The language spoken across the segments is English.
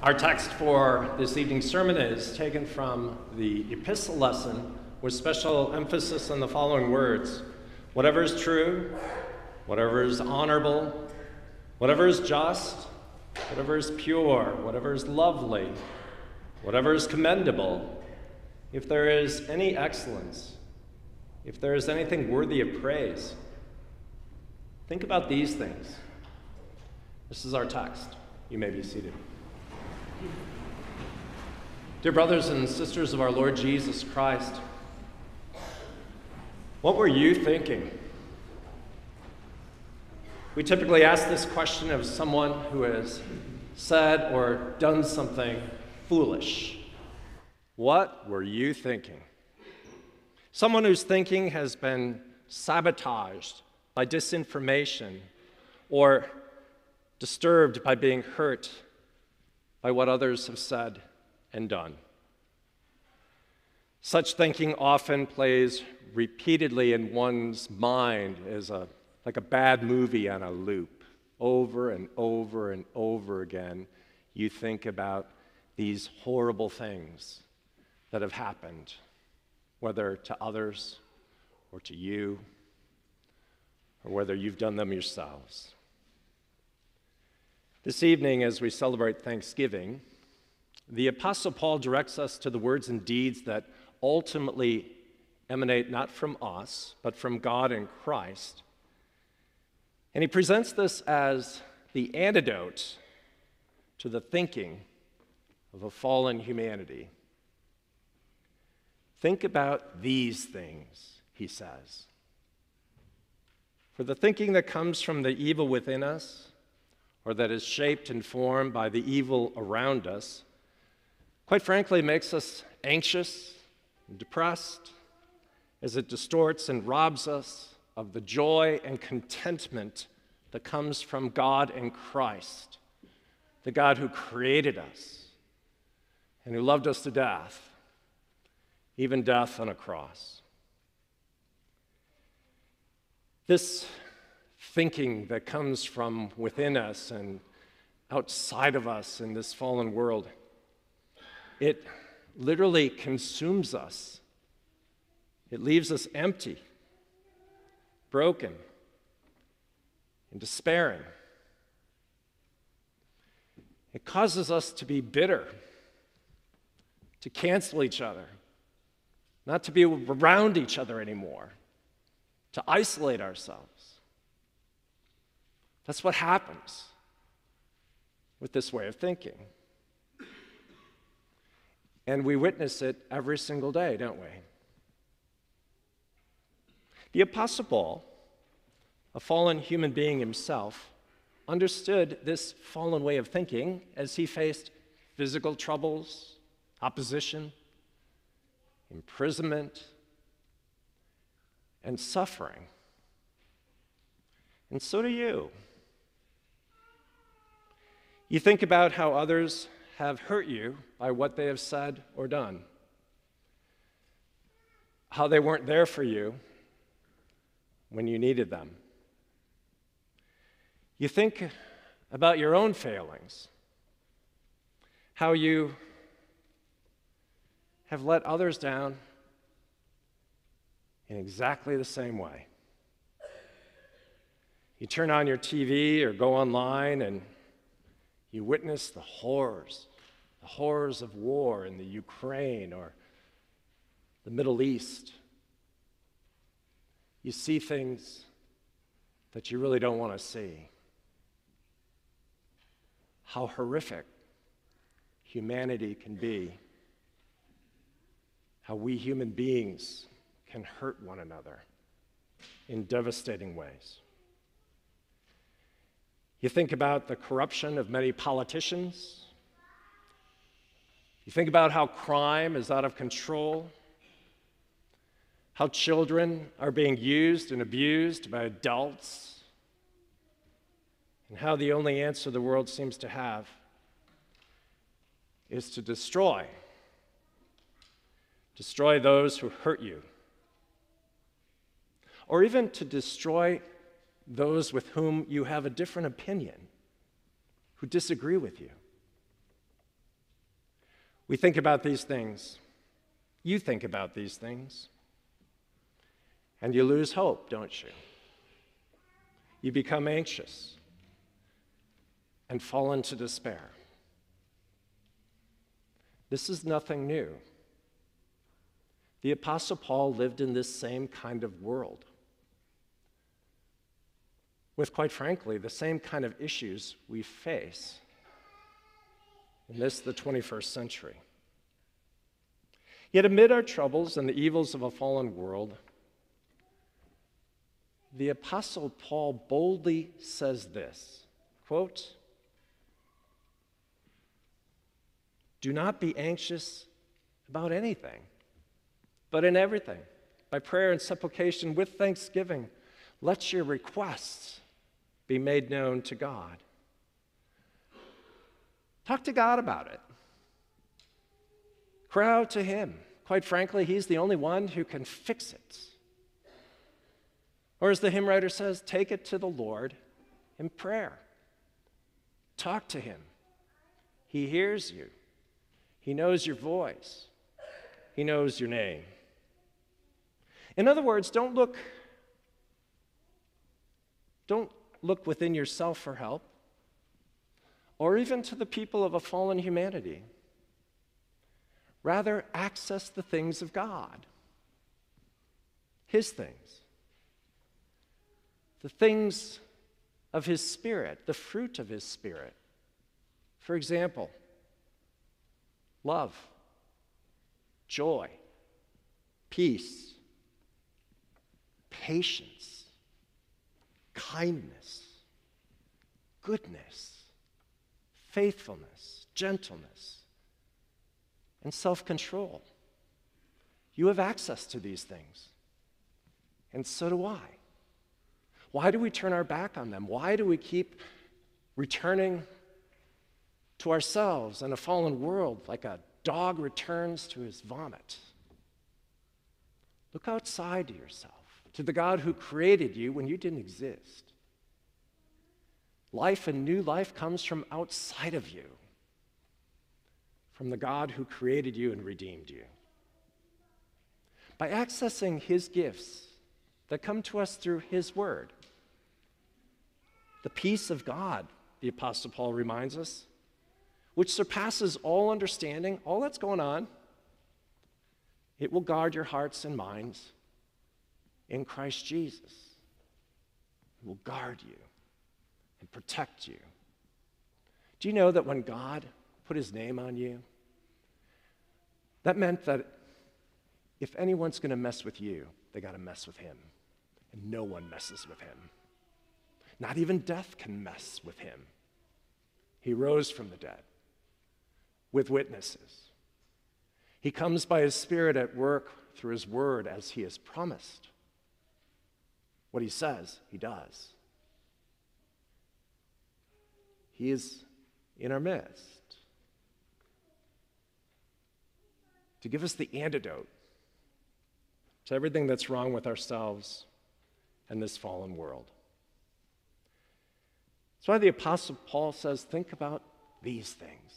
Our text for this evening's sermon is taken from the epistle lesson with special emphasis on the following words Whatever is true, whatever is honorable, whatever is just, whatever is pure, whatever is lovely, whatever is commendable, if there is any excellence, if there is anything worthy of praise, think about these things. This is our text. You may be seated. Dear brothers and sisters of our Lord Jesus Christ, what were you thinking? We typically ask this question of someone who has said or done something foolish. What were you thinking? Someone whose thinking has been sabotaged by disinformation or disturbed by being hurt by what others have said and done. Such thinking often plays repeatedly in one's mind as a, like a bad movie on a loop. Over and over and over again, you think about these horrible things that have happened, whether to others or to you, or whether you've done them yourselves. This evening, as we celebrate Thanksgiving, the Apostle Paul directs us to the words and deeds that ultimately emanate not from us, but from God in Christ. And he presents this as the antidote to the thinking of a fallen humanity. Think about these things, he says. For the thinking that comes from the evil within us, or that is shaped and formed by the evil around us, quite frankly, makes us anxious and depressed as it distorts and robs us of the joy and contentment that comes from God and Christ, the God who created us and who loved us to death, even death on a cross. This thinking that comes from within us and outside of us in this fallen world, it literally consumes us. It leaves us empty, broken, and despairing. It causes us to be bitter, to cancel each other, not to be around each other anymore, to isolate ourselves. That's what happens with this way of thinking. And we witness it every single day, don't we? The Apostle Paul, a fallen human being himself, understood this fallen way of thinking as he faced physical troubles, opposition, imprisonment, and suffering. And so do you. You think about how others have hurt you by what they have said or done, how they weren't there for you when you needed them. You think about your own failings, how you have let others down in exactly the same way. You turn on your TV or go online and you witness the horrors, the horrors of war in the Ukraine or the Middle East. You see things that you really don't want to see. How horrific humanity can be. How we human beings can hurt one another in devastating ways. You think about the corruption of many politicians. You think about how crime is out of control, how children are being used and abused by adults, and how the only answer the world seems to have is to destroy. Destroy those who hurt you. Or even to destroy those with whom you have a different opinion, who disagree with you. We think about these things. You think about these things. And you lose hope, don't you? You become anxious and fall into despair. This is nothing new. The Apostle Paul lived in this same kind of world, with, quite frankly, the same kind of issues we face in this, the 21st century. Yet, amid our troubles and the evils of a fallen world, the Apostle Paul boldly says this quote, Do not be anxious about anything, but in everything, by prayer and supplication with thanksgiving, let your requests be made known to God. Talk to God about it. Cry out to Him. Quite frankly, He's the only one who can fix it. Or as the hymn writer says, take it to the Lord in prayer. Talk to Him. He hears you, He knows your voice, He knows your name. In other words, don't look don't look within yourself for help or even to the people of a fallen humanity. Rather, access the things of God, His things, the things of His Spirit, the fruit of His Spirit. For example, love, joy, peace, patience, kindness, goodness, faithfulness, gentleness, and self control. You have access to these things, and so do I. Why do we turn our back on them? Why do we keep returning to ourselves and a fallen world like a dog returns to his vomit? Look outside to yourself, to the God who created you when you didn't exist. Life and new life comes from outside of you, from the God who created you and redeemed you. By accessing His gifts that come to us through His Word, the peace of God, the Apostle Paul reminds us, which surpasses all understanding, all that's going on, it will guard your hearts and minds in Christ Jesus. Will guard you and protect you. Do you know that when God put his name on you, that meant that if anyone's going to mess with you, they got to mess with him. And no one messes with him. Not even death can mess with him. He rose from the dead with witnesses. He comes by his Spirit at work through his word as he has promised. What he says, he does. He is in our midst to give us the antidote to everything that's wrong with ourselves and this fallen world. That's why the Apostle Paul says, think about these things.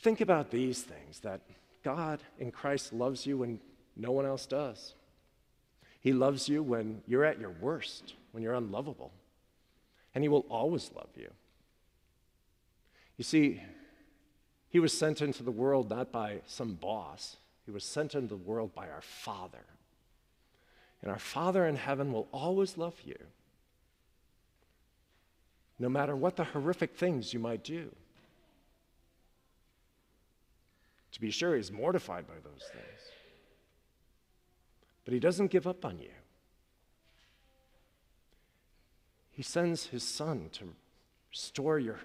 Think about these things that God in Christ loves you when no one else does. He loves you when you're at your worst, when you're unlovable and He will always love you. You see, He was sent into the world not by some boss, He was sent into the world by our Father. And our Father in heaven will always love you, no matter what the horrific things you might do. To be sure, He's mortified by those things, but He doesn't give up on you. He sends his son to restore your,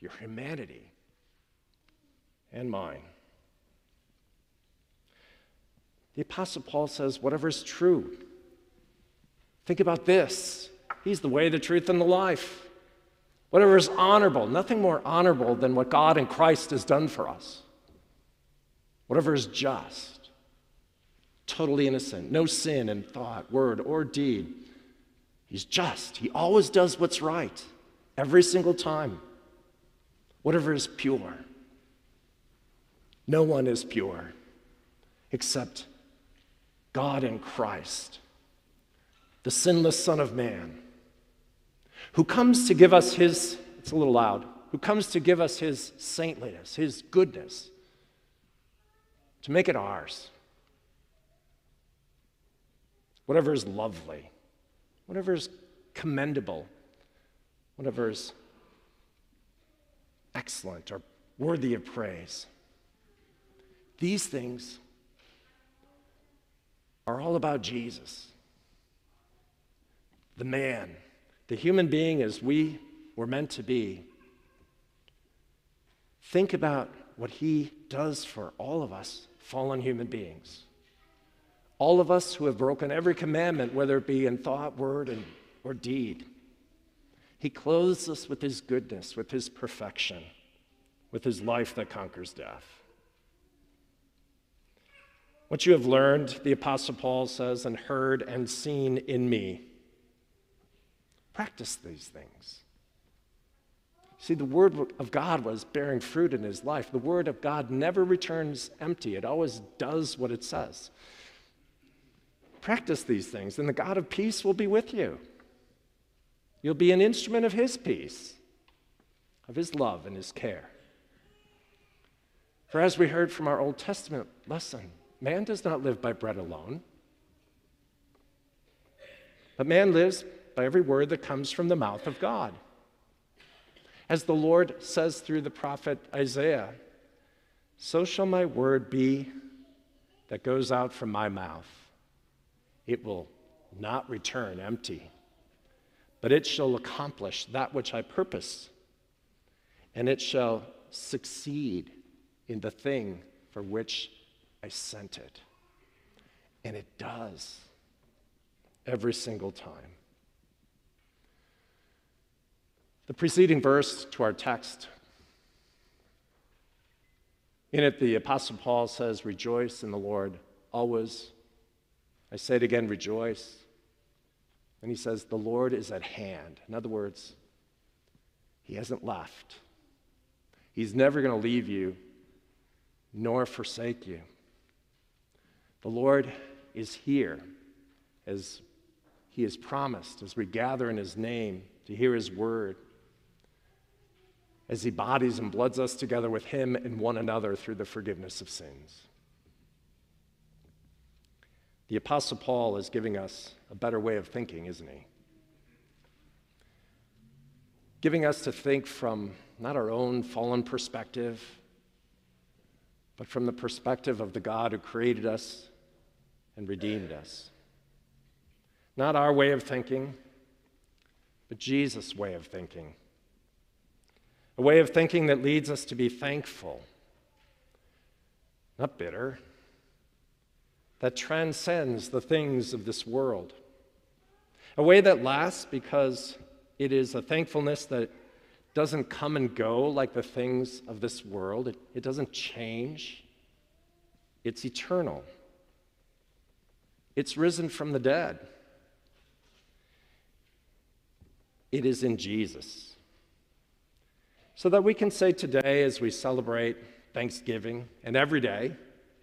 your humanity and mine. The Apostle Paul says, whatever is true, think about this. He's the way, the truth, and the life. Whatever is honorable, nothing more honorable than what God in Christ has done for us. Whatever is just, totally innocent, no sin in thought, word, or deed He's just. He always does what's right, every single time. Whatever is pure, No one is pure except God in Christ, the sinless Son of Man, who comes to give us his, it's a little loud, who comes to give us his saintliness, his goodness, to make it ours. Whatever is lovely, whatever is commendable, whatever is excellent or worthy of praise. These things are all about Jesus, the man, the human being as we were meant to be. Think about what he does for all of us fallen human beings. All of us who have broken every commandment, whether it be in thought, word, and, or deed. He clothes us with his goodness, with his perfection, with his life that conquers death. What you have learned, the Apostle Paul says, and heard and seen in me, practice these things. See, the Word of God was bearing fruit in his life. The Word of God never returns empty, it always does what it says. Practice these things, and the God of peace will be with you. You'll be an instrument of His peace, of His love and His care. For as we heard from our Old Testament lesson, man does not live by bread alone, but man lives by every word that comes from the mouth of God. As the Lord says through the prophet Isaiah, so shall my word be that goes out from my mouth. It will not return empty, but it shall accomplish that which I purpose, and it shall succeed in the thing for which I sent it. And it does every single time. The preceding verse to our text. In it, the Apostle Paul says, Rejoice in the Lord always. I say it again, rejoice. And he says, The Lord is at hand. In other words, he hasn't left. He's never going to leave you nor forsake you. The Lord is here as he has promised, as we gather in his name to hear his word as he bodies and bloods us together with him and one another through the forgiveness of sins. The Apostle Paul is giving us a better way of thinking, isn't he? Giving us to think from not our own fallen perspective, but from the perspective of the God who created us and redeemed us. Not our way of thinking, but Jesus' way of thinking a way of thinking that leads us to be thankful, not bitter, that transcends the things of this world. A way that lasts because it is a thankfulness that doesn't come and go like the things of this world, it, it doesn't change, it's eternal. It's risen from the dead. It is in Jesus so that we can say today, as we celebrate Thanksgiving and every day,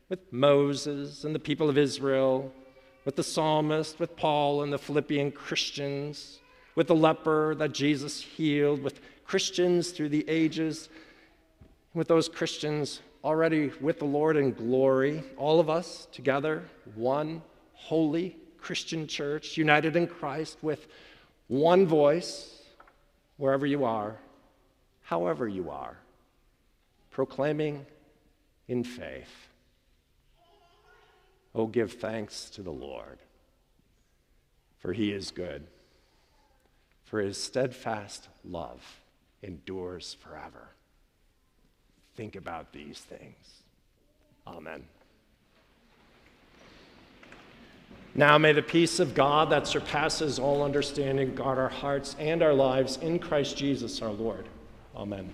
with Moses and the people of Israel, with the psalmist, with Paul and the Philippian Christians, with the leper that Jesus healed, with Christians through the ages, with those Christians already with the Lord in glory, all of us together, one holy Christian church, united in Christ with one voice, wherever you are, however you are, proclaiming in faith. Oh, give thanks to the Lord, for he is good, for his steadfast love endures forever. Think about these things. Amen. Now may the peace of God that surpasses all understanding guard our hearts and our lives in Christ Jesus our Lord. Amen.